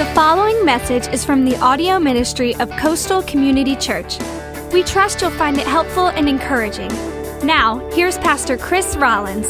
The following message is from the audio ministry of Coastal Community Church. We trust you'll find it helpful and encouraging. Now, here's Pastor Chris Rollins.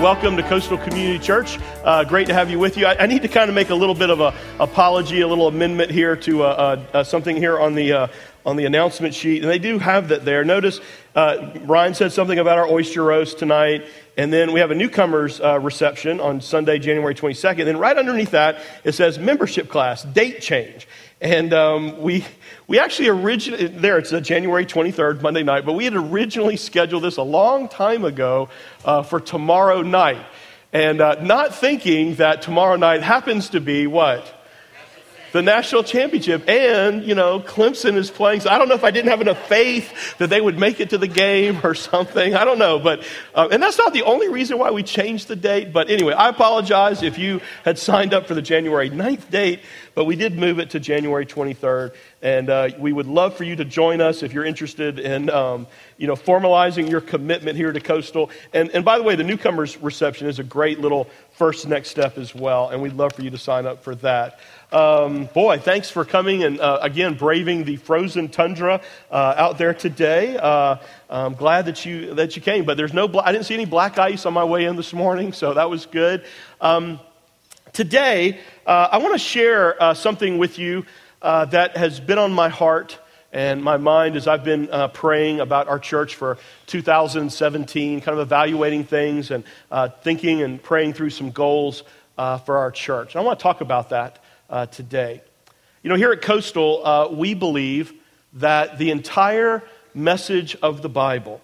Welcome to Coastal Community Church. Uh, great to have you with you. I, I, need to kind of make a little bit of a apology, a little amendment here to uh, uh, uh something here on the uh, on the announcement sheet, and they do have that there. Notice uh, Ryan said something about our oyster roast tonight, and then we have a newcomers uh, reception on Sunday, January 22nd. And right underneath that, it says membership class, date change. And um, we, we actually originally, there it's a January 23rd, Monday night, but we had originally scheduled this a long time ago uh, for tomorrow night. And uh, not thinking that tomorrow night happens to be what? The national championship. And, you know, Clemson is playing. So I don't know if I didn't have enough faith that they would make it to the game or something. I don't know. But, uh, and that's not the only reason why we changed the date. But anyway, I apologize if you had signed up for the January 9th date, but we did move it to January 23rd. And uh, we would love for you to join us if you're interested in, um, you know, formalizing your commitment here to Coastal. And, and by the way, the newcomers reception is a great little first next step as well. And we'd love for you to sign up for that. Um, boy, thanks for coming and uh, again braving the frozen tundra uh, out there today. Uh, I'm glad that you that you came, but there's no. Bla- I didn't see any black ice on my way in this morning, so that was good. Um, today, uh, I want to share uh, something with you uh, that has been on my heart and my mind as I've been uh, praying about our church for 2017, kind of evaluating things and uh, thinking and praying through some goals uh, for our church. And I want to talk about that uh, today. You know, here at Coastal, uh, we believe that the entire message of the Bible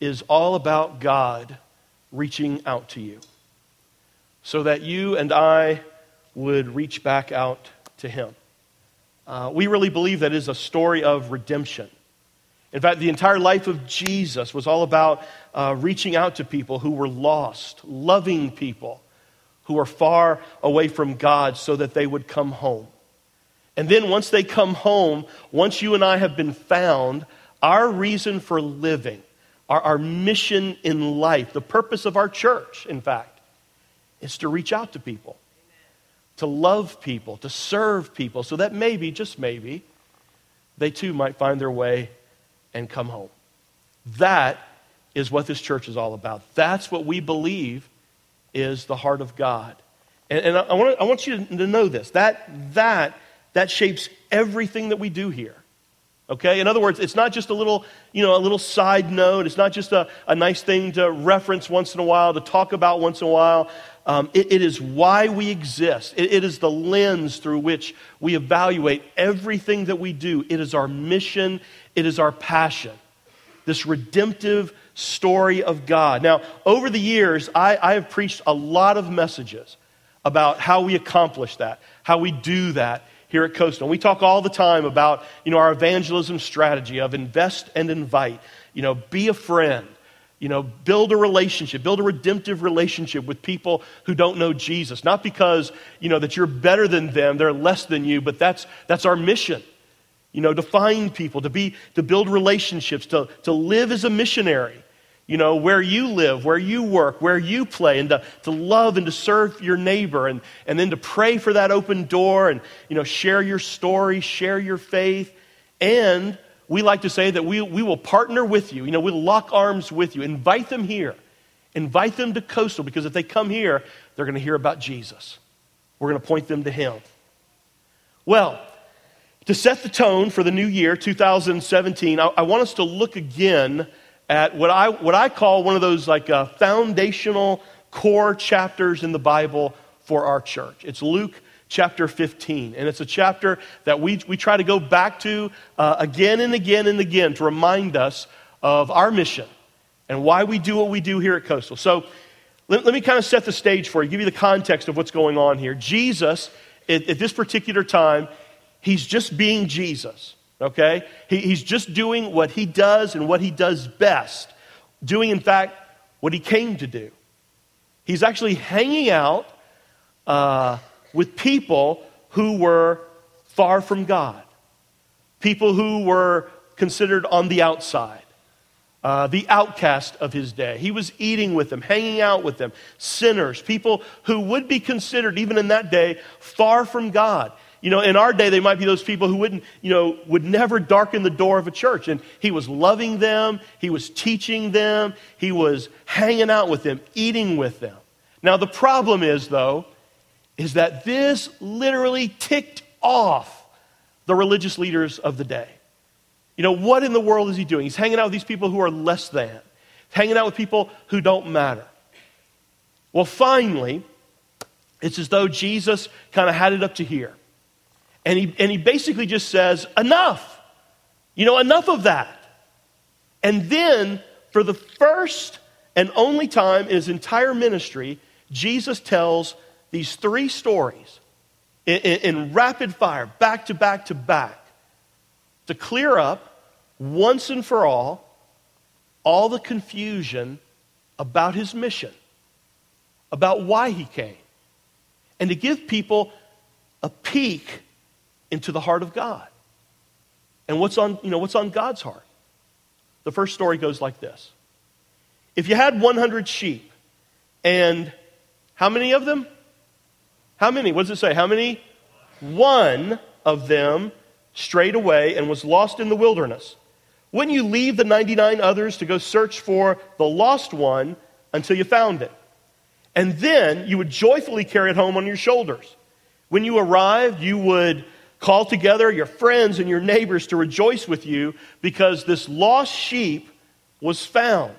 is all about God reaching out to you so that you and I would reach back out to Him. Uh, we really believe that is a story of redemption. In fact, the entire life of Jesus was all about uh, reaching out to people who were lost, loving people who are far away from God so that they would come home. And then once they come home, once you and I have been found, our reason for living, our, our mission in life, the purpose of our church, in fact, is to reach out to people, to love people, to serve people, so that maybe, just maybe, they too might find their way and come home. That is what this church is all about. That's what we believe is the heart of God. And, and I, want I want you to know this that, that, that shapes everything that we do here. Okay? In other words, it's not just a little, you know, a little side note. It's not just a, a nice thing to reference once in a while, to talk about once in a while. Um, it, it is why we exist. It, it is the lens through which we evaluate everything that we do. It is our mission. It is our passion. This redemptive story of God. Now, over the years, I, I have preached a lot of messages about how we accomplish that, how we do that here at Coastal. And We talk all the time about, you know, our evangelism strategy of invest and invite, you know, be a friend, you know, build a relationship, build a redemptive relationship with people who don't know Jesus. Not because, you know, that you're better than them, they're less than you, but that's, that's our mission you know, to find people, to be, to build relationships, to, to live as a missionary, you know, where you live, where you work, where you play, and to, to love and to serve your neighbor, and, and then to pray for that open door and, you know, share your story, share your faith. And we like to say that we, we will partner with you, you know, we'll lock arms with you, invite them here, invite them to Coastal, because if they come here, they're going to hear about Jesus. We're going to point them to Him. Well, to set the tone for the new year, 2017, I, I want us to look again at what I, what I call one of those like uh, foundational core chapters in the Bible for our church. It's Luke chapter 15. And it's a chapter that we, we try to go back to uh, again and again and again to remind us of our mission and why we do what we do here at Coastal. So let, let me kind of set the stage for you, give you the context of what's going on here. Jesus, at, at this particular time, He's just being Jesus, okay? He, he's just doing what he does and what he does best, doing, in fact, what he came to do. He's actually hanging out uh, with people who were far from God, people who were considered on the outside. uh, the outcast of his day. He was eating with them, hanging out with them, sinners, people who would be considered, even in that day, far from God. You know, in our day, they might be those people who wouldn't, you know, would never darken the door of a church. And he was loving them, he was teaching them, he was hanging out with them, eating with them. Now, the problem is, though, is that this literally ticked off the religious leaders of the day. You know, what in the world is he doing? He's hanging out with these people who are less than, hanging out with people who don't matter. Well, finally, it's as though Jesus kind of had it up to here. And he, and he basically just says, Enough. You know, enough of that. And then, for the first and only time in his entire ministry, Jesus tells these three stories in, in, in rapid fire, back to back to back, to clear up once and for all all the confusion about his mission, about why he came, and to give people a peek into the heart of God and what's on, you know, what's on God's heart. The first story goes like this If you had 100 sheep, and how many of them? How many? What does it say? How many? One of them strayed away and was lost in the wilderness. Wouldn't you leave the 99 others to go search for the lost one until you found it? And then you would joyfully carry it home on your shoulders. When you arrived, you would call together your friends and your neighbors to rejoice with you because this lost sheep was found.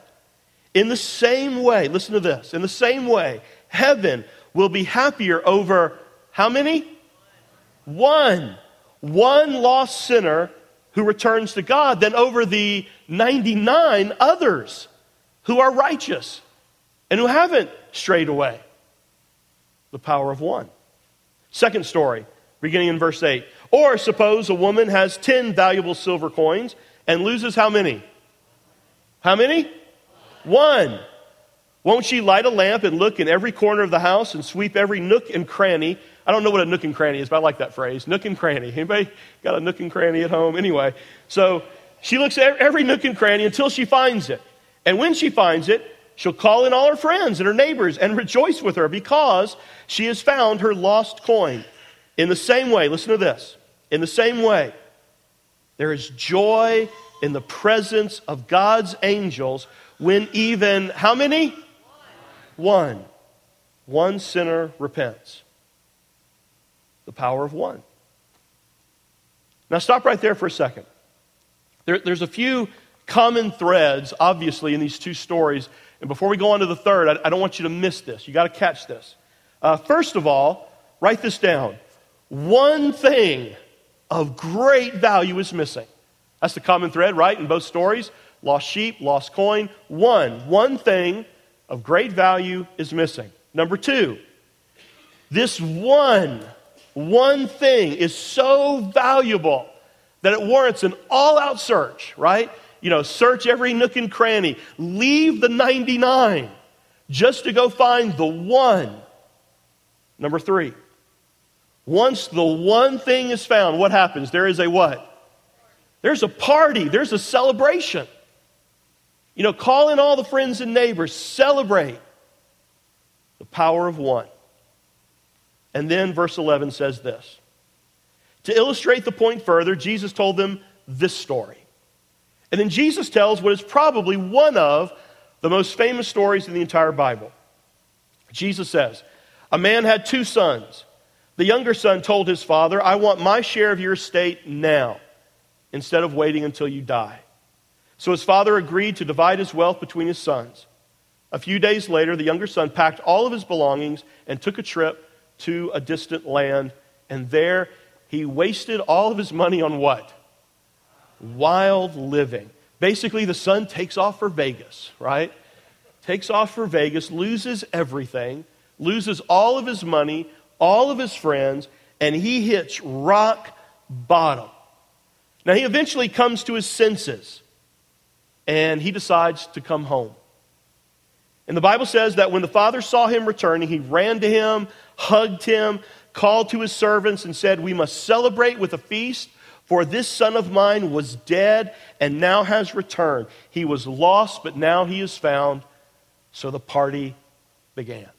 In the same way, listen to this, in the same way, heaven will be happier over how many? One one lost sinner who returns to God than over the 99 others who are righteous and who haven't strayed away. The power of one. Second story, beginning in verse 8. Or suppose a woman has 10 valuable silver coins and loses how many? How many? One. Won't she light a lamp and look in every corner of the house and sweep every nook and cranny I don't know what a nook and cranny is, but I like that phrase. Nook and cranny. Anybody got a nook and cranny at home? Anyway, so she looks at every nook and cranny until she finds it. And when she finds it, she'll call in all her friends and her neighbors and rejoice with her because she has found her lost coin. In the same way, listen to this. In the same way, there is joy in the presence of God's angels when even, how many? One. One sinner repents the power of one. Now, stop right there for a second. There, there's a few common threads, obviously, in these two stories. And before we go on to the third, I, I don't want you to miss this. You got to catch this. Uh, first of all, write this down. One thing of great value is missing. That's the common thread, right, in both stories lost sheep, lost coin. One, one thing of great value is missing. Number two, this one one thing is so valuable that it warrants an all out search, right? You know, search every nook and cranny, leave the 99 just to go find the one. Number three, once the one thing is found, what happens? There is a what? There's a party, there's a celebration. You know, call in all the friends and neighbors, celebrate the power of one. And then verse 11 says this To illustrate the point further, Jesus told them this story. And then Jesus tells what is probably one of the most famous stories in the entire Bible. Jesus says, A man had two sons. The younger son told his father, I want my share of your estate now, instead of waiting until you die. So his father agreed to divide his wealth between his sons. A few days later, the younger son packed all of his belongings and took a trip to a distant land, and there he wasted all of his money on what? Wild living. Basically, the son takes off for Vegas, right? Takes off for Vegas, loses everything, loses all of his money, all of his friends, and he hits rock bottom. Now, he eventually comes to his senses and he decides to come home. And the Bible says that when the father saw him returning, he ran to him, hugged him, called to his servants, and said, We must celebrate with a feast, For this son of mine was dead and now has returned. He was lost, but now he is found. So the party began.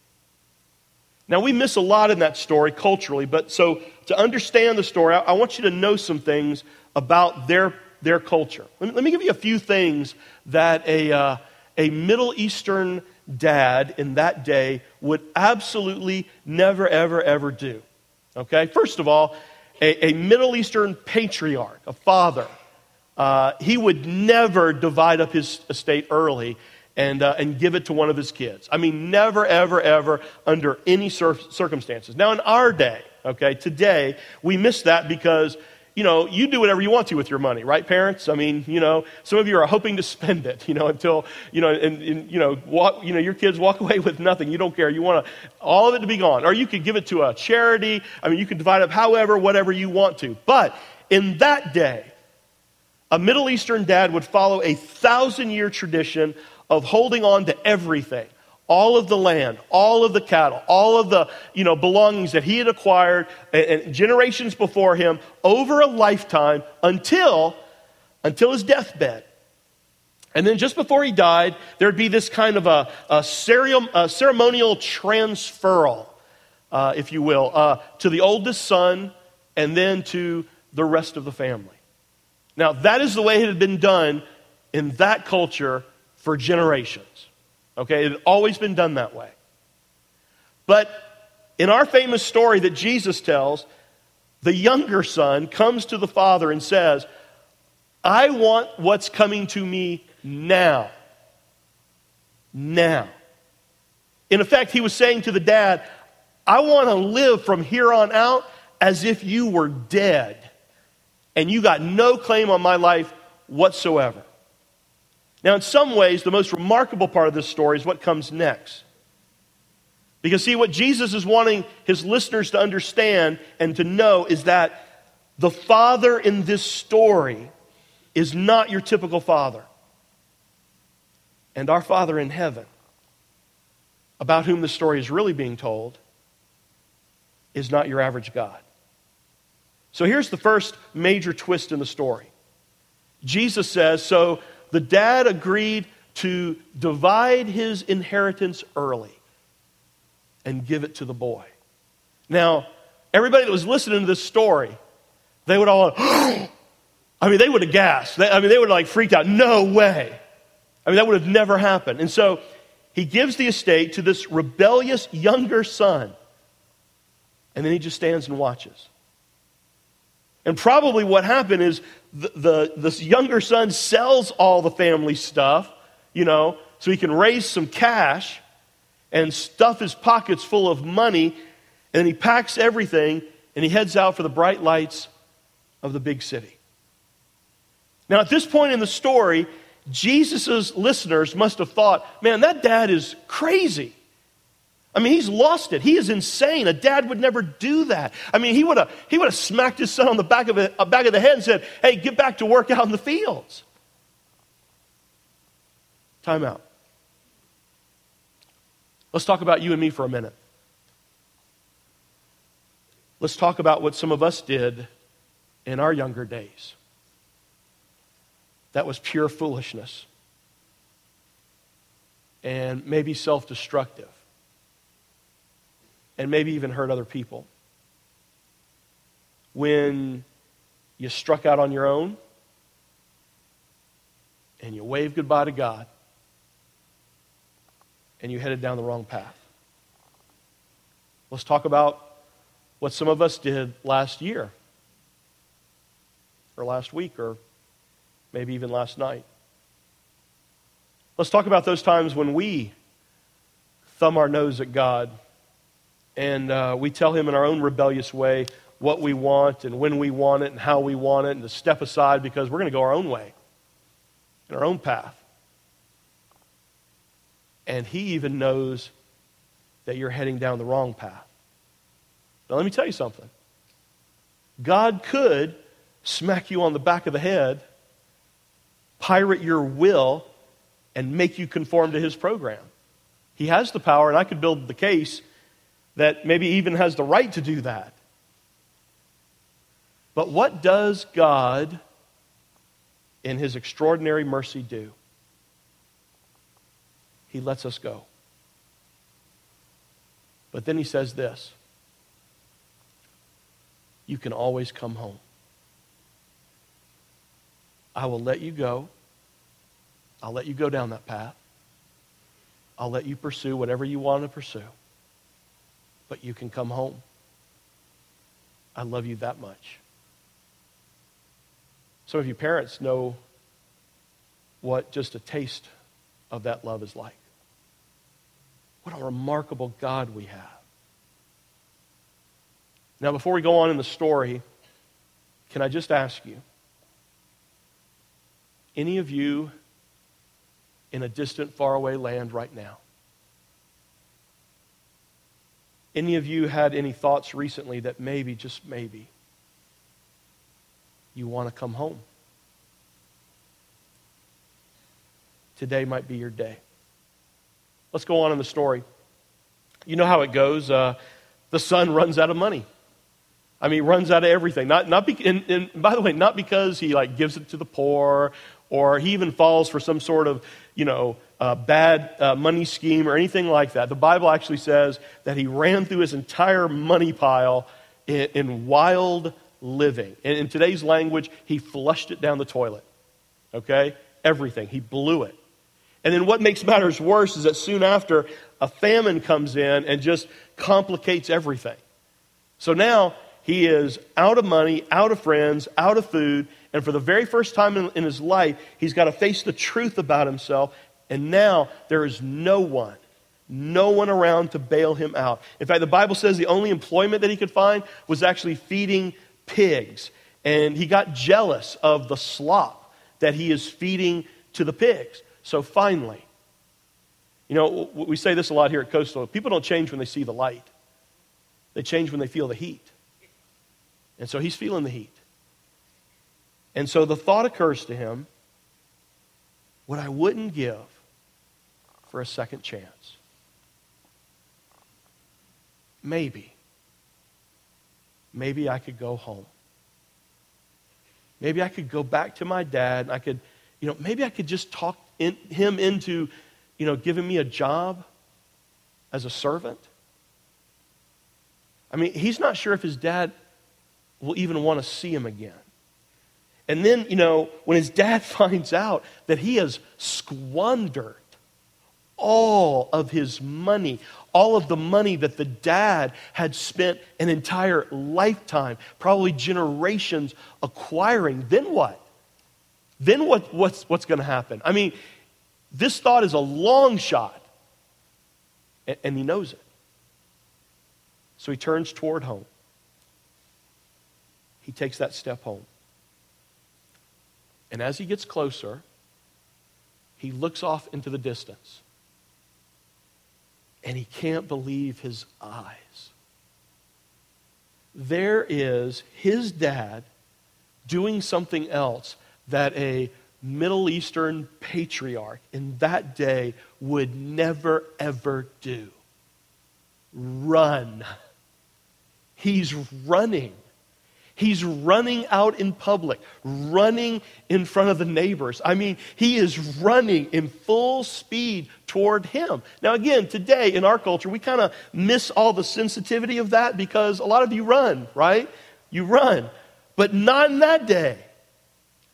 Now, we miss a lot in that story culturally, but so to understand the story, I, I want you to know some things about their, their culture. Let me, let me give you a few things that a, uh, a Middle Eastern dad in that day would absolutely never, ever, ever do. Okay? First of all, a, a Middle Eastern patriarch, a father, uh, he would never divide up his estate early and, uh, and give it to one of his kids. I mean, never, ever, ever under any cir- circumstances. Now, in our day, okay, today, we miss that because you know, you do whatever you want to with your money, right, parents? I mean, you know, some of you are hoping to spend it, you know, until, you know, and, and you know, walk, you know, your kids walk away with nothing. You don't care. You want all of it to be gone. Or you could give it to a charity. I mean, you could divide up however, whatever you want to. But in that day, a Middle Eastern dad would follow a thousand year tradition of holding on to everything all of the land, all of the cattle, all of the you know, belongings that he had acquired and, and generations before him over a lifetime until, until his deathbed. And then just before he died, there'd be this kind of a, a, a ceremonial transferal, uh, if you will, uh, to the oldest son and then to the rest of the family. Now, that is the way it had been done in that culture for generations. Okay, it had always been done that way. But in our famous story that Jesus tells, the younger son comes to the father and says, I want what's coming to me now. Now. In effect, he was saying to the dad, I want to live from here on out as if you were dead and you got no claim on my life whatsoever. Now, in some ways, the most remarkable part of this story is what comes next. Because, see, what Jesus is wanting his listeners to understand and to know is that the father in this story is not your typical father. And our Father in heaven, about whom the story is really being told, is not your average God. So here's the first major twist in the story. Jesus says, So the dad agreed to divide his inheritance early and give it to the boy. Now, everybody that was listening to this story, they would all, I mean, they would have gasped. I mean, they would have like freaked out. No way. I mean, that would have never happened. And so he gives the estate to this rebellious younger son. And then he just stands and watches. And probably what happened is the, the, this younger son sells all the family stuff, you know, so he can raise some cash and stuff his pockets full of money. And he packs everything and he heads out for the bright lights of the big city. Now, at this point in the story, Jesus' listeners must have thought, man, that dad is crazy. I mean, he's lost it. He is insane. A dad would never do that. I mean, he would have he would have smacked his son on the back of, the uh, back of the head and said, "Hey, get back to work out in the fields." Time out. Let's talk about you and me for a minute. Let's talk about what some of us did in our younger days. That was pure foolishness and maybe self destructive and maybe even hurt other people. When you struck out on your own and you waved goodbye to God and you headed down the wrong path. Let's talk about what some of us did last year or last week or maybe even last night. Let's talk about those times when we thumb our nose at God and uh, we tell him in our own rebellious way what we want and when we want it and how we want it and to step aside because we're going to go our own way, in our own path. And he even knows that you're heading down the wrong path. Now, let me tell you something. God could smack you on the back of the head, pirate your will, and make you conform to his program. He has the power, and I could build the case that maybe even has the right to do that. But what does God, in his extraordinary mercy, do? He lets us go. But then he says this You can always come home. I will let you go. I'll let you go down that path. I'll let you pursue whatever you want to pursue. But you can come home. I love you that much. Some of you parents know what just a taste of that love is like. What a remarkable God we have. Now, before we go on in the story, can I just ask you any of you in a distant, faraway land right now? Any of you had any thoughts recently that maybe, just maybe, you want to come home? Today might be your day. Let's go on in the story. You know how it goes. Uh, the son runs out of money. I mean, runs out of everything. Not, not be, and, and by the way, not because he like gives it to the poor or he even falls for some sort of, you know, uh, bad uh, money scheme or anything like that. The Bible actually says that he ran through his entire money pile in, in wild living. In today's language, he flushed it down the toilet. Okay? Everything. He blew it. And then what makes matters worse is that soon after, a famine comes in and just complicates everything. So now he is out of money, out of friends, out of food, and for the very first time in, in his life, he's got to face the truth about himself. And now there is no one, no one around to bail him out. In fact, the Bible says the only employment that he could find was actually feeding pigs. And he got jealous of the slop that he is feeding to the pigs. So finally, you know, we say this a lot here at Coastal people don't change when they see the light, they change when they feel the heat. And so he's feeling the heat. And so the thought occurs to him what I wouldn't give for a second chance. Maybe. Maybe I could go home. Maybe I could go back to my dad and I could, you know, maybe I could just talk in, him into, you know, giving me a job as a servant. I mean, he's not sure if his dad will even want to see him again. And then, you know, when his dad finds out that he has squandered all of his money, all of the money that the dad had spent an entire lifetime, probably generations acquiring, then what? Then what, what's, what's going to happen? I mean, this thought is a long shot, and, and he knows it. So he turns toward home. He takes that step home. And as he gets closer, he looks off into the distance. And he can't believe his eyes. There is his dad doing something else that a Middle Eastern patriarch in that day would never, ever do run. He's running He's running out in public, running in front of the neighbors. I mean, he is running in full speed toward him. Now, again, today in our culture, we kind of miss all the sensitivity of that because a lot of you run, right? You run. But not in that day,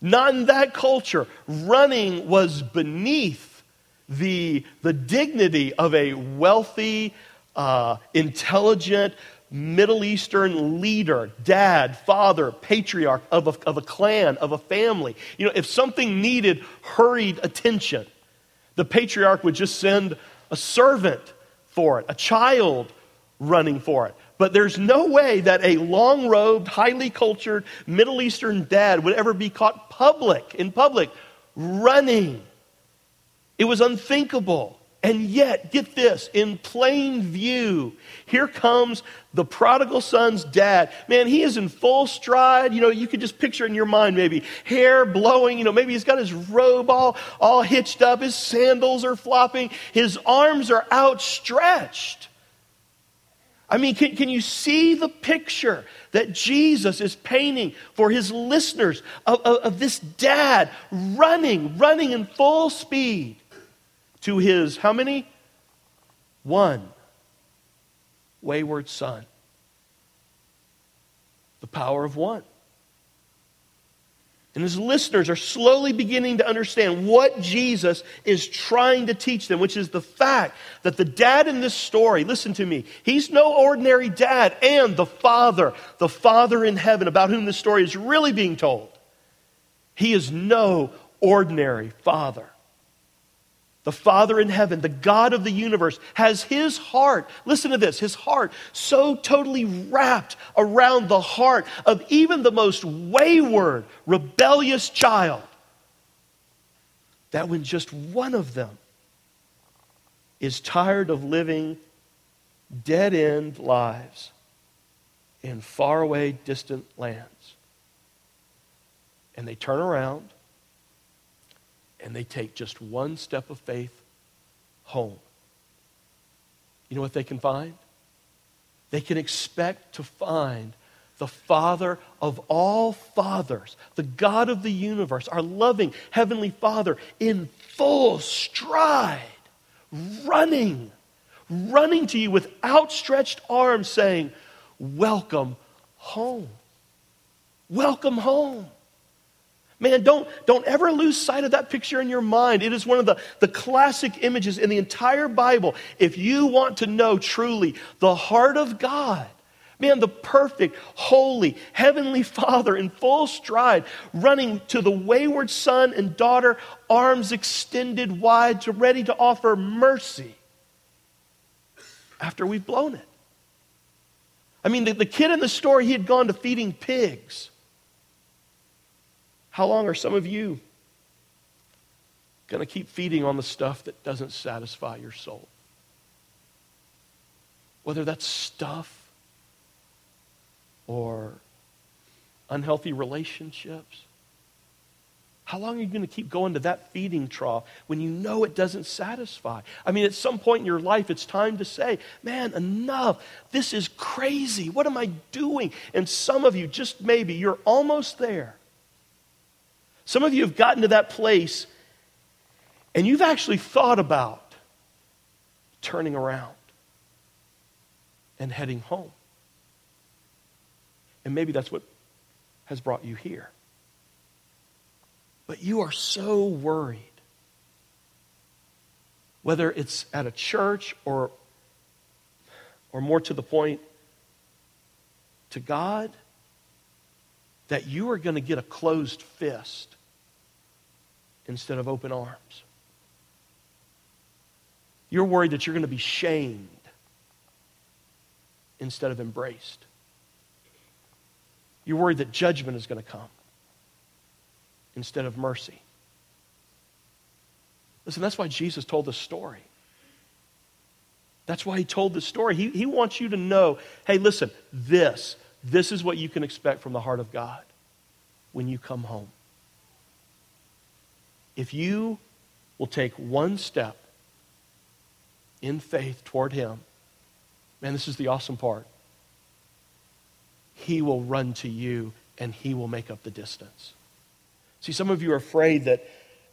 not in that culture. Running was beneath the, the dignity of a wealthy, uh, intelligent, Middle Eastern leader, dad, father, patriarch of a, of a clan, of a family. You know, if something needed hurried attention, the patriarch would just send a servant for it, a child running for it. But there's no way that a long robed, highly cultured Middle Eastern dad would ever be caught public, in public, running. It was unthinkable. And yet, get this, in plain view, here comes the prodigal son's dad. Man, he is in full stride. You know, you could just picture in your mind maybe hair blowing. You know, maybe he's got his robe all, all hitched up. His sandals are flopping. His arms are outstretched. I mean, can, can you see the picture that Jesus is painting for his listeners of, of, of this dad running, running in full speed to his, how many? One wayward son. The power of one. And his listeners are slowly beginning to understand what Jesus is trying to teach them, which is the fact that the dad in this story, listen to me, he's no ordinary dad, and the father, the father in heaven, about whom this story is really being told, he is no ordinary father. The Father in heaven, the God of the universe, has his heart, listen to this, his heart so totally wrapped around the heart of even the most wayward, rebellious child that when just one of them is tired of living dead end lives in faraway, distant lands, and they turn around and they take just one step of faith home. You know what they can find? They can expect to find the Father of all fathers, the God of the universe, our loving Heavenly Father, in full stride, running, running to you with outstretched arms, saying, Welcome home. Welcome home. Man, don't, don't ever lose sight of that picture in your mind. It is one of the, the classic images in the entire Bible. If you want to know truly the heart of God, man, the perfect, holy, heavenly Father in full stride, running to the wayward son and daughter, arms extended wide, to ready to offer mercy after we've blown it. I mean, the, the kid in the story, he had gone to feeding pigs. How long are some of you going to keep feeding on the stuff that doesn't satisfy your soul? Whether that's stuff or unhealthy relationships. How long are you going to keep going to that feeding trough when you know it doesn't satisfy? I mean, at some point in your life, it's time to say, man, enough. This is crazy. What am I doing? And some of you, just maybe, you're almost there. Some of you have gotten to that place and you've actually thought about turning around and heading home. And maybe that's what has brought you here. But you are so worried, whether it's at a church or, or more to the point, to God that you are going to get a closed fist instead of open arms. You're worried that you're going to be shamed instead of embraced. You're worried that judgment is going to come instead of mercy. Listen, that's why Jesus told this story. That's why he told this story. He, he wants you to know hey, listen, this, this is what you can expect from the heart of God when you come home. If you will take one step in faith toward Him, man, this is the awesome part. He will run to you and He will make up the distance. See, some of you are afraid that,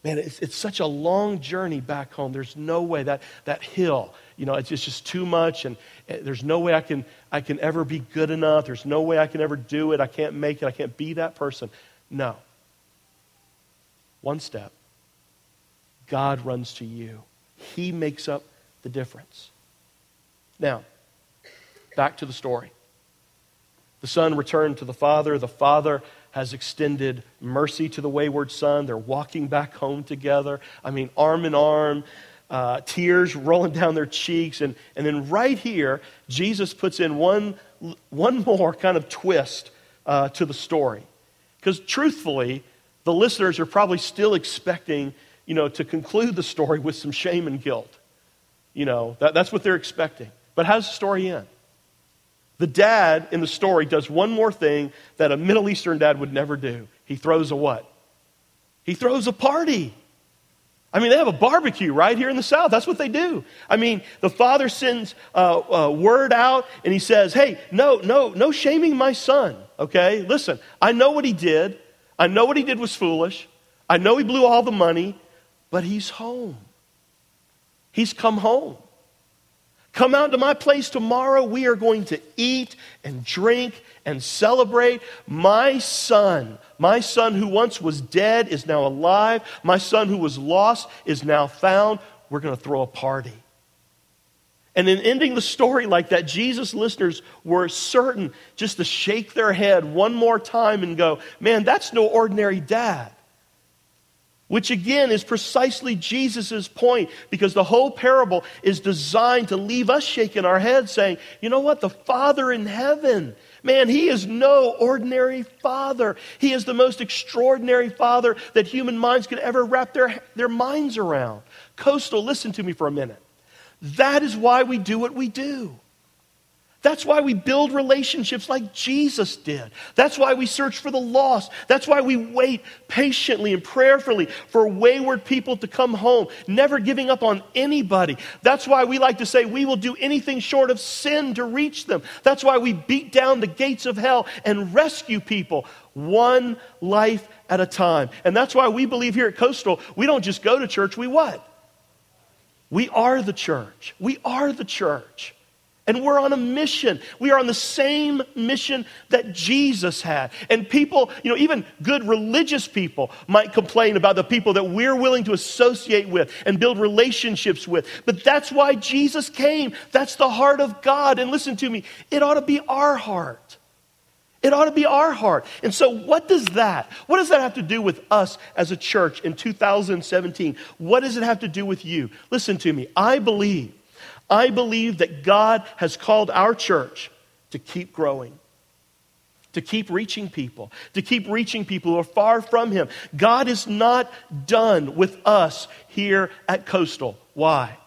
man, it's, it's such a long journey back home. There's no way that, that hill, you know, it's, it's just too much, and, and there's no way I can, I can ever be good enough. There's no way I can ever do it. I can't make it. I can't be that person. No. One step. God runs to you. He makes up the difference. Now, back to the story. The son returned to the father. The father has extended mercy to the wayward son. They're walking back home together. I mean, arm in arm, uh, tears rolling down their cheeks. And, and then right here, Jesus puts in one, one more kind of twist uh, to the story. Because truthfully, the listeners are probably still expecting, you know, to conclude the story with some shame and guilt. You know, that, that's what they're expecting. But how's the story end? The dad in the story does one more thing that a Middle Eastern dad would never do. He throws a what? He throws a party. I mean, they have a barbecue right here in the South. That's what they do. I mean, the father sends uh, uh, word out and he says, Hey, no, no, no shaming my son, okay? Listen, I know what he did. I know what he did was foolish. I know he blew all the money, but he's home. He's come home. Come out to my place tomorrow. We are going to eat and drink and celebrate. My son, my son who once was dead is now alive. My son who was lost is now found. We're going to throw a party. And in ending the story like that, Jesus' listeners were certain just to shake their head one more time and go, Man, that's no ordinary dad. Which again is precisely Jesus' point because the whole parable is designed to leave us shaking our heads saying, you know what? The Father in heaven, man, He is no ordinary Father. He is the most extraordinary Father that human minds could ever wrap their, their minds around. Coastal, listen to me for a minute. That is why we do what we do. That's why we build relationships like Jesus did. That's why we search for the lost. That's why we wait patiently and prayerfully for wayward people to come home, never giving up on anybody. That's why we like to say we will do anything short of sin to reach them. That's why we beat down the gates of hell and rescue people one life at a time. And that's why we believe here at Coastal, we don't just go to church, we what? We are the church. We are the church. And we're on a mission. We are on the same mission that Jesus had. And people, you know, even good religious people might complain about the people that we're willing to associate with and build relationships with. But that's why Jesus came. That's the heart of God. And listen to me, it ought to be our heart. It ought to be our heart. And so, what does that, what does that have to do with us as a church in 2017? What does it have to do with you? Listen to me. I believe I believe that God has called our church to keep growing, to keep reaching people, to keep reaching people who are far from Him. God is not done with us here at Coastal. Why?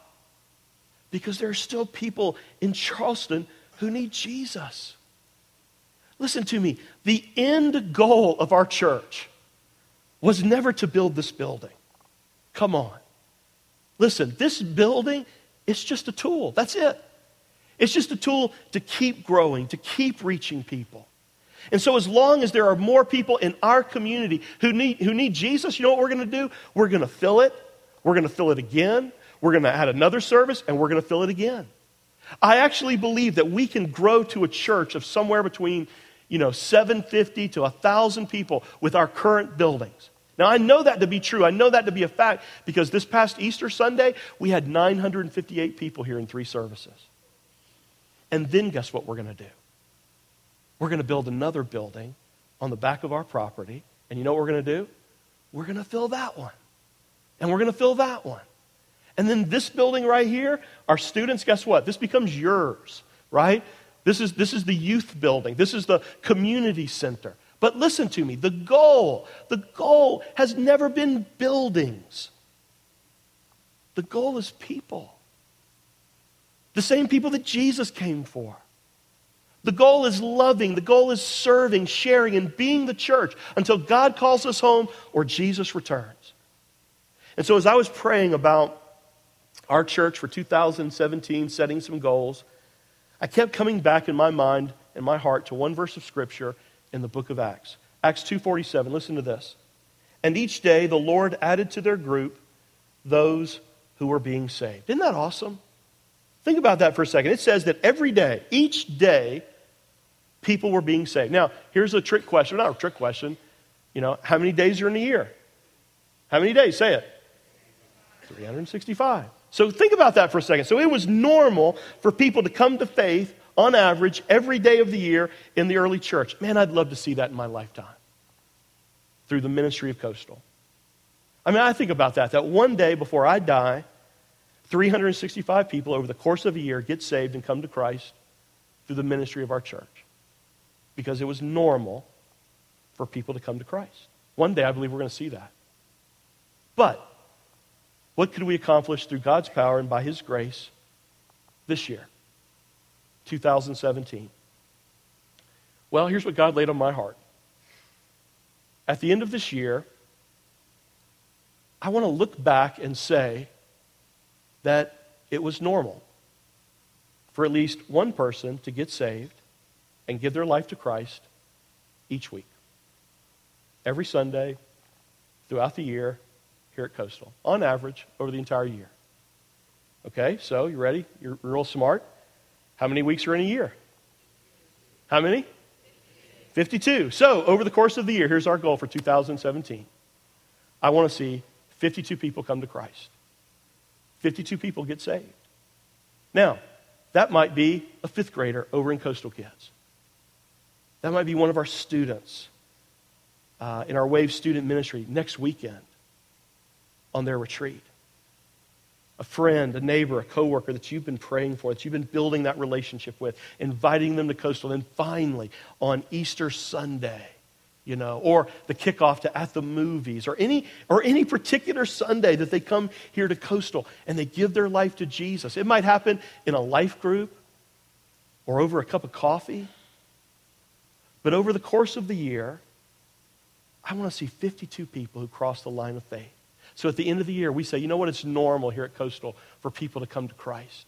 Because there are still people in Charleston who need Jesus. Listen to me. The end goal of our church was never to build this building. Come on. Listen, this building it's just a tool. That's it. It's just a tool to keep growing, to keep reaching people. And so, as long as there are more people in our community who need, who need Jesus, you know what we're going to do? We're going to fill it. We're going to fill it again. We're going to add another service, and we're going to fill it again. I actually believe that we can grow to a church of somewhere between, you know, 750 to 1,000 people with our current buildings. Now, I know that to be true. I know that to be a fact because this past Easter Sunday, we had 958 people here in three services. And then guess what we're going to do? We're going to build another building on the back of our property. And you know what we're going to do? We're going to fill that one. And we're going to fill that one. And then this building right here, our students, guess what? This becomes yours, right? This is, this is the youth building. This is the community center. But listen to me the goal, the goal has never been buildings. The goal is people. The same people that Jesus came for. The goal is loving, the goal is serving, sharing, and being the church until God calls us home or Jesus returns. And so, as I was praying about our church for 2017, setting some goals, I kept coming back in my mind and my heart to one verse of Scripture in the book of Acts. Acts 2:47. Listen to this. And each day the Lord added to their group those who were being saved. Isn't that awesome? Think about that for a second. It says that every day, each day, people were being saved. Now, here's a trick question. Not a trick question. You know, how many days are in a year? How many days? Say it. 365. So think about that for a second. So it was normal for people to come to faith on average, every day of the year in the early church. Man, I'd love to see that in my lifetime through the ministry of Coastal. I mean, I think about that, that one day before I die, 365 people over the course of a year get saved and come to Christ through the ministry of our church because it was normal for people to come to Christ. One day, I believe we're going to see that. But what could we accomplish through God's power and by His grace this year? 2017? Well, here's what God laid on my heart. At the end of this year, I want to look back and say that it was normal for at least one person to get saved and give their life to Christ each week. Every Sunday, throughout the year, here at Coastal, on average, over the entire year. Okay, so you ready? You're real smart. How many weeks are in a year? How many? 52. So, over the course of the year, here's our goal for 2017. I want to see 52 people come to Christ. 52 people get saved. Now, that might be a fifth grader over in Coastal Kids. That might be one of our students uh, in our Wave student ministry next weekend on their retreat. A friend, a neighbor, a coworker that you've been praying for, that you've been building that relationship with, inviting them to Coastal. And finally, on Easter Sunday, you know, or the kickoff to at the movies, or any, or any particular Sunday that they come here to Coastal and they give their life to Jesus. It might happen in a life group or over a cup of coffee. But over the course of the year, I want to see 52 people who cross the line of faith. So at the end of the year, we say, you know what? It's normal here at Coastal for people to come to Christ.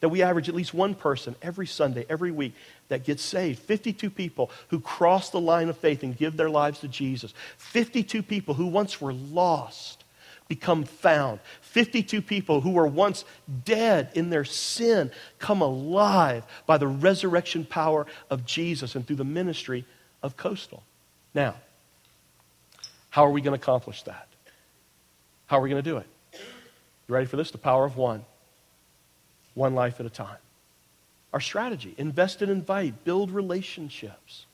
That we average at least one person every Sunday, every week, that gets saved. 52 people who cross the line of faith and give their lives to Jesus. 52 people who once were lost become found. 52 people who were once dead in their sin come alive by the resurrection power of Jesus and through the ministry of Coastal. Now, how are we going to accomplish that? How are we going to do it? You ready for this? The power of one. One life at a time. Our strategy invest and invite, build relationships.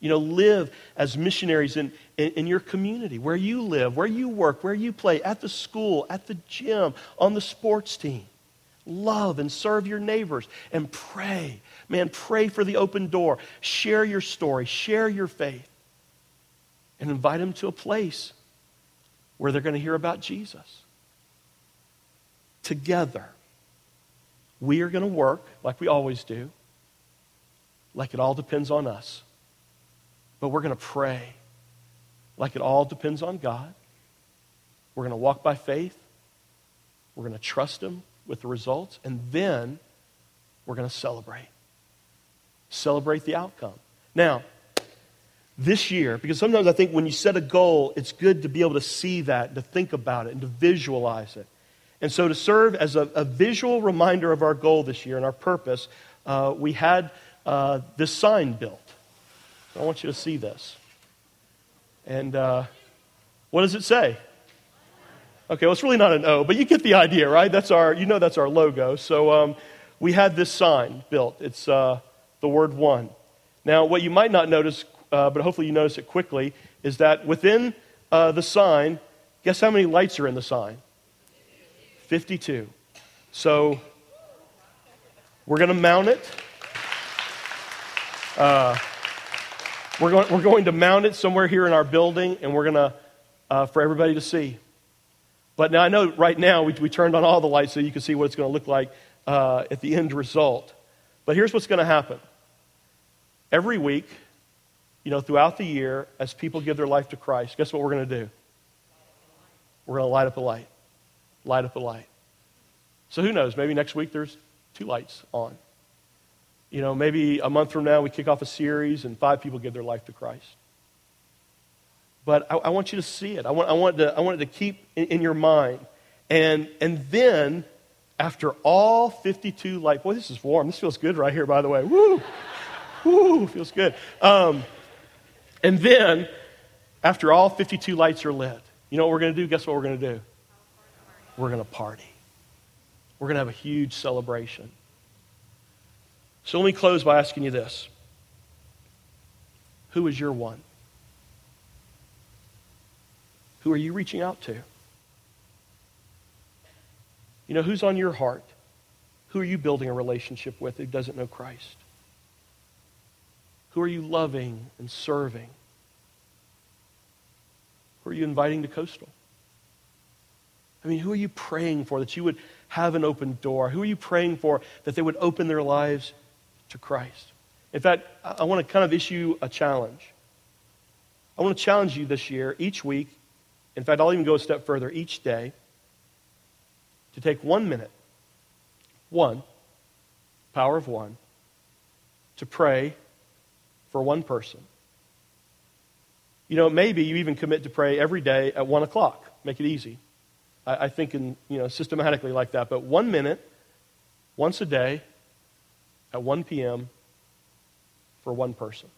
You know, live as missionaries in, in, in, your community, where you live, where you work, where you play, at the school, at the gym, on the sports team. Love and serve your neighbors and pray. Man, pray for the open door. Share your story, share your faith, and invite them to a place where they're going to hear about Jesus. Together, we are going to work like we always do, like it all depends on us. But we're going to pray like it all depends on God. We're going to walk by faith. We're going to trust Him with the results. And then we're going to celebrate. Celebrate the outcome. Now, this year, because sometimes I think when you set a goal, it's good to be able to see that, to think about it, and to visualize it. And so, to serve as a, a visual reminder of our goal this year and our purpose, uh, we had uh, this sign built. I want you to see this. And uh, what does it say? Okay, well, it's really not an O, but you get the idea, right? That's our, you know, that's our logo. So um, we had this sign built. It's uh, the word one. Now, what you might not notice, uh, but hopefully you notice it quickly, is that within uh, the sign, guess how many lights are in the sign? 52. So we're going to mount it. Uh, we're, going, we're going to mount it somewhere here in our building, and we're going to, uh, for everybody to see. But now I know right now we, we turned on all the lights so you can see what it's going to look like uh, at the end result. But here's what's going to happen. Every week, you know, throughout the year, as people give their life to Christ, guess what we're going to do? We're going to light up a light light up a light. So who knows? Maybe next week there's two lights on. You know, maybe a month from now we kick off a series and five people give their life to Christ. But I, I want you to see it. I want, I want, to, I want it to keep in, in your mind. And, and then, after all 52 light, boy, this is warm. This feels good right here, by the way. Woo! Woo! Feels good. Um, and then, after all 52 lights are lit, you know what we're going to do? Guess what we're going to do? we're going to party. We're going to have a huge celebration. So let me close by asking you this Who is your one? Who are you reaching out to? You know, who's on your heart? Who are you building a relationship with who doesn't know Christ? Who are you loving and serving? Who are you inviting to Coastal? I mean, who are you praying for that you would have an open door? Who are you praying for that they would open their lives to Christ? In fact, I want to kind of issue a challenge. I want to challenge you this year, each week, In fact, I'll even go a step further each day to take one minute, one, power of one, to pray for one person. You know, maybe you even commit to pray every day at 1 o'clock. Make it easy. I, I think in, you know, systematically like that. But one minute, once a day, at 1 p.m., for one person.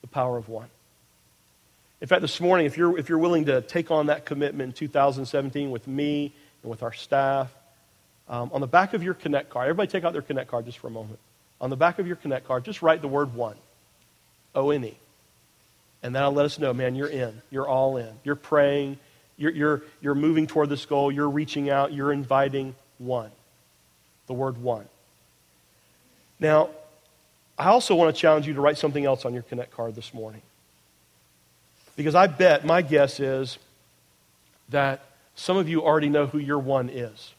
The power of one. In fact, this morning, if you're, if you're willing to take on that commitment in 2017 with me and with our staff, um, on the back of your Connect card, everybody take out their Connect card just for a moment. On the back of your Connect card, just write the word one, O N E. And that'll let us know, man, you're in. You're all in. You're praying. You're, you're, you're moving toward this goal. You're reaching out. You're inviting one. The word one. Now, I also want to challenge you to write something else on your Connect card this morning. Because I bet, my guess is that some of you already know who your one is.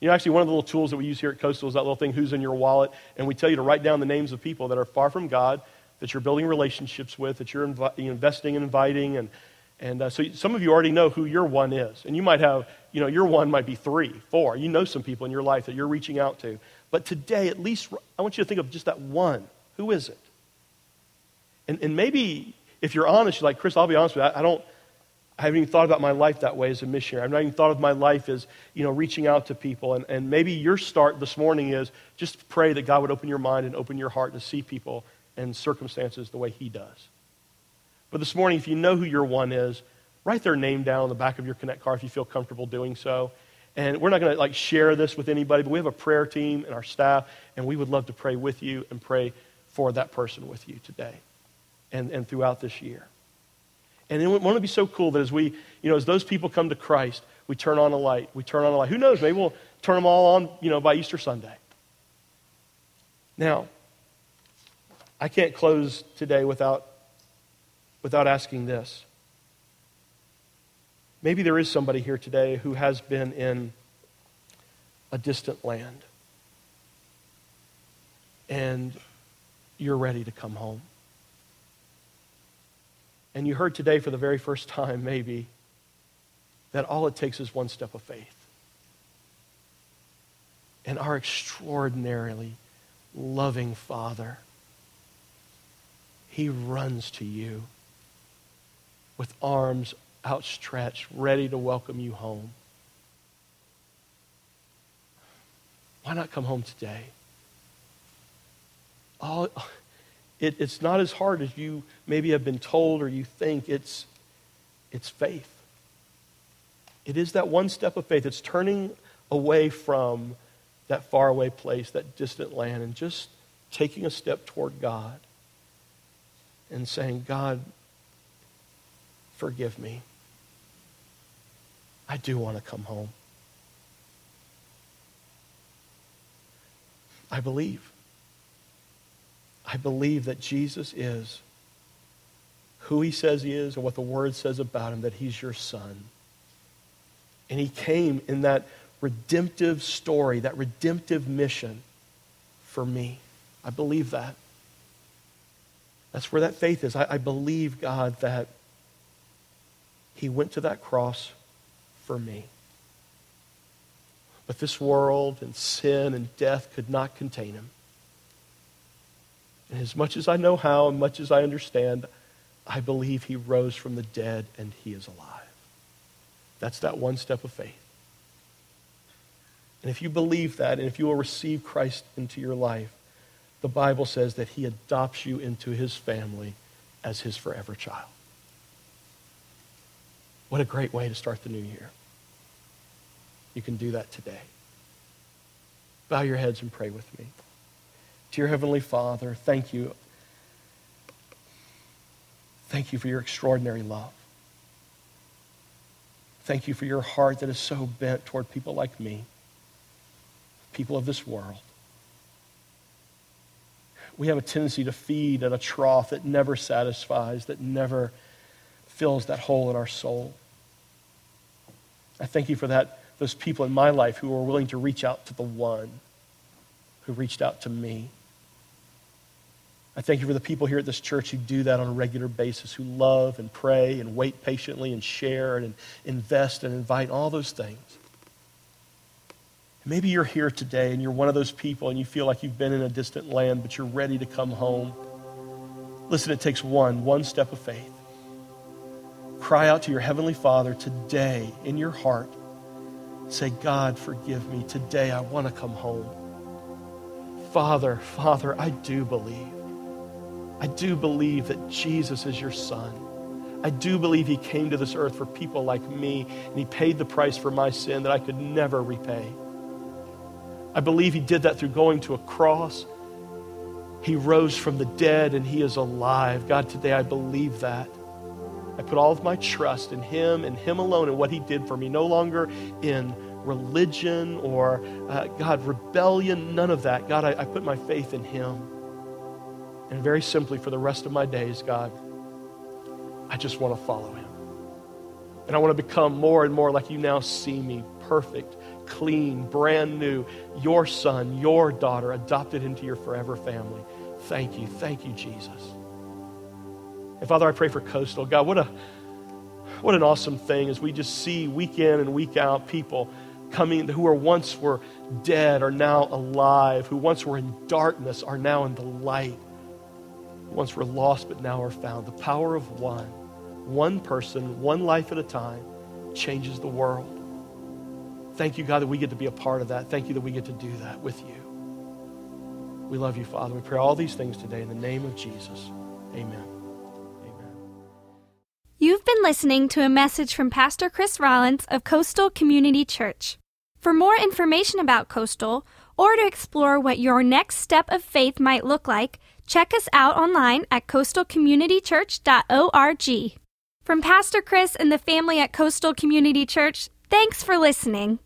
You know, actually, one of the little tools that we use here at Coastal is that little thing, Who's in Your Wallet? And we tell you to write down the names of people that are far from God, that you're building relationships with, that you're invi- investing and inviting. And, and uh, so some of you already know who your one is. And you might have, you know, your one might be three, four. You know some people in your life that you're reaching out to. But today, at least, I want you to think of just that one. Who is it? And, and maybe if you're honest, you're like, Chris, I'll be honest with you, I, I don't. I haven't even thought about my life that way as a missionary. I've not even thought of my life as, you know, reaching out to people. And, and maybe your start this morning is just pray that God would open your mind and open your heart to see people and circumstances the way He does. But this morning, if you know who your one is, write their name down on the back of your Connect card if you feel comfortable doing so. And we're not going to like share this with anybody, but we have a prayer team and our staff, and we would love to pray with you and pray for that person with you today and, and throughout this year. And it want to be so cool that as we, you know, as those people come to Christ, we turn on a light. We turn on a light. Who knows? Maybe we'll turn them all on, you know, by Easter Sunday. Now, I can't close today without, without asking this. Maybe there is somebody here today who has been in a distant land and you're ready to come home. And you heard today for the very first time, maybe, that all it takes is one step of faith. And our extraordinarily loving Father, He runs to you with arms outstretched, ready to welcome you home. Why not come home today? All, it, it's not as hard as you maybe have been told or you think. It's, it's faith. It is that one step of faith. It's turning away from that faraway place, that distant land, and just taking a step toward God and saying, God, forgive me. I do want to come home. I believe. I believe that Jesus is who he says he is and what the word says about him, that he's your son. And he came in that redemptive story, that redemptive mission for me. I believe that. That's where that faith is. I, I believe, God, that he went to that cross for me. But this world and sin and death could not contain him. And as much as I know how and much as I understand, I believe he rose from the dead and he is alive. That's that one step of faith. And if you believe that, and if you will receive Christ into your life, the Bible says that he adopts you into his family as his forever child. What a great way to start the new year. You can do that today. Bow your heads and pray with me. Dear Heavenly Father, thank you. Thank you for your extraordinary love. Thank you for your heart that is so bent toward people like me, people of this world. We have a tendency to feed at a trough that never satisfies, that never fills that hole in our soul. I thank you for that, those people in my life who were willing to reach out to the one who reached out to me. I thank you for the people here at this church who do that on a regular basis, who love and pray and wait patiently and share and invest and invite, all those things. Maybe you're here today and you're one of those people and you feel like you've been in a distant land, but you're ready to come home. Listen, it takes one, one step of faith. Cry out to your Heavenly Father today in your heart. Say, God, forgive me. Today I want to come home. Father, Father, I do believe. I do believe that Jesus is your Son. I do believe He came to this earth for people like me, and He paid the price for my sin that I could never repay. I believe He did that through going to a cross. He rose from the dead, and He is alive. God, today I believe that. I put all of my trust in Him and Him alone and what He did for me, no longer in religion or, uh, God, rebellion, none of that. God, I, I put my faith in Him. And very simply, for the rest of my days, God, I just want to follow Him. And I want to become more and more like you now see me perfect, clean, brand new, your son, your daughter, adopted into your forever family. Thank you. Thank you, Jesus. And Father, I pray for Coastal. God, what a what an awesome thing as we just see week in and week out people coming who are once were dead are now alive, who once were in darkness are now in the light, once we were lost but now are found. The power of one, one person, one life at a time, changes the world. Thank you, God, that we get to be a part of that. Thank you that we get to do that with you. We love you, Father. We pray all these things today in the name of Jesus. Amen. Amen. You've been listening to a message from Pastor Chris Rollins of Coastal Community Church. For more information about Coastal, or to explore what your next step of faith might look like, check us out online at coastalcommunitychurch.org. From Pastor Chris and the family at Coastal Community Church, thanks for listening.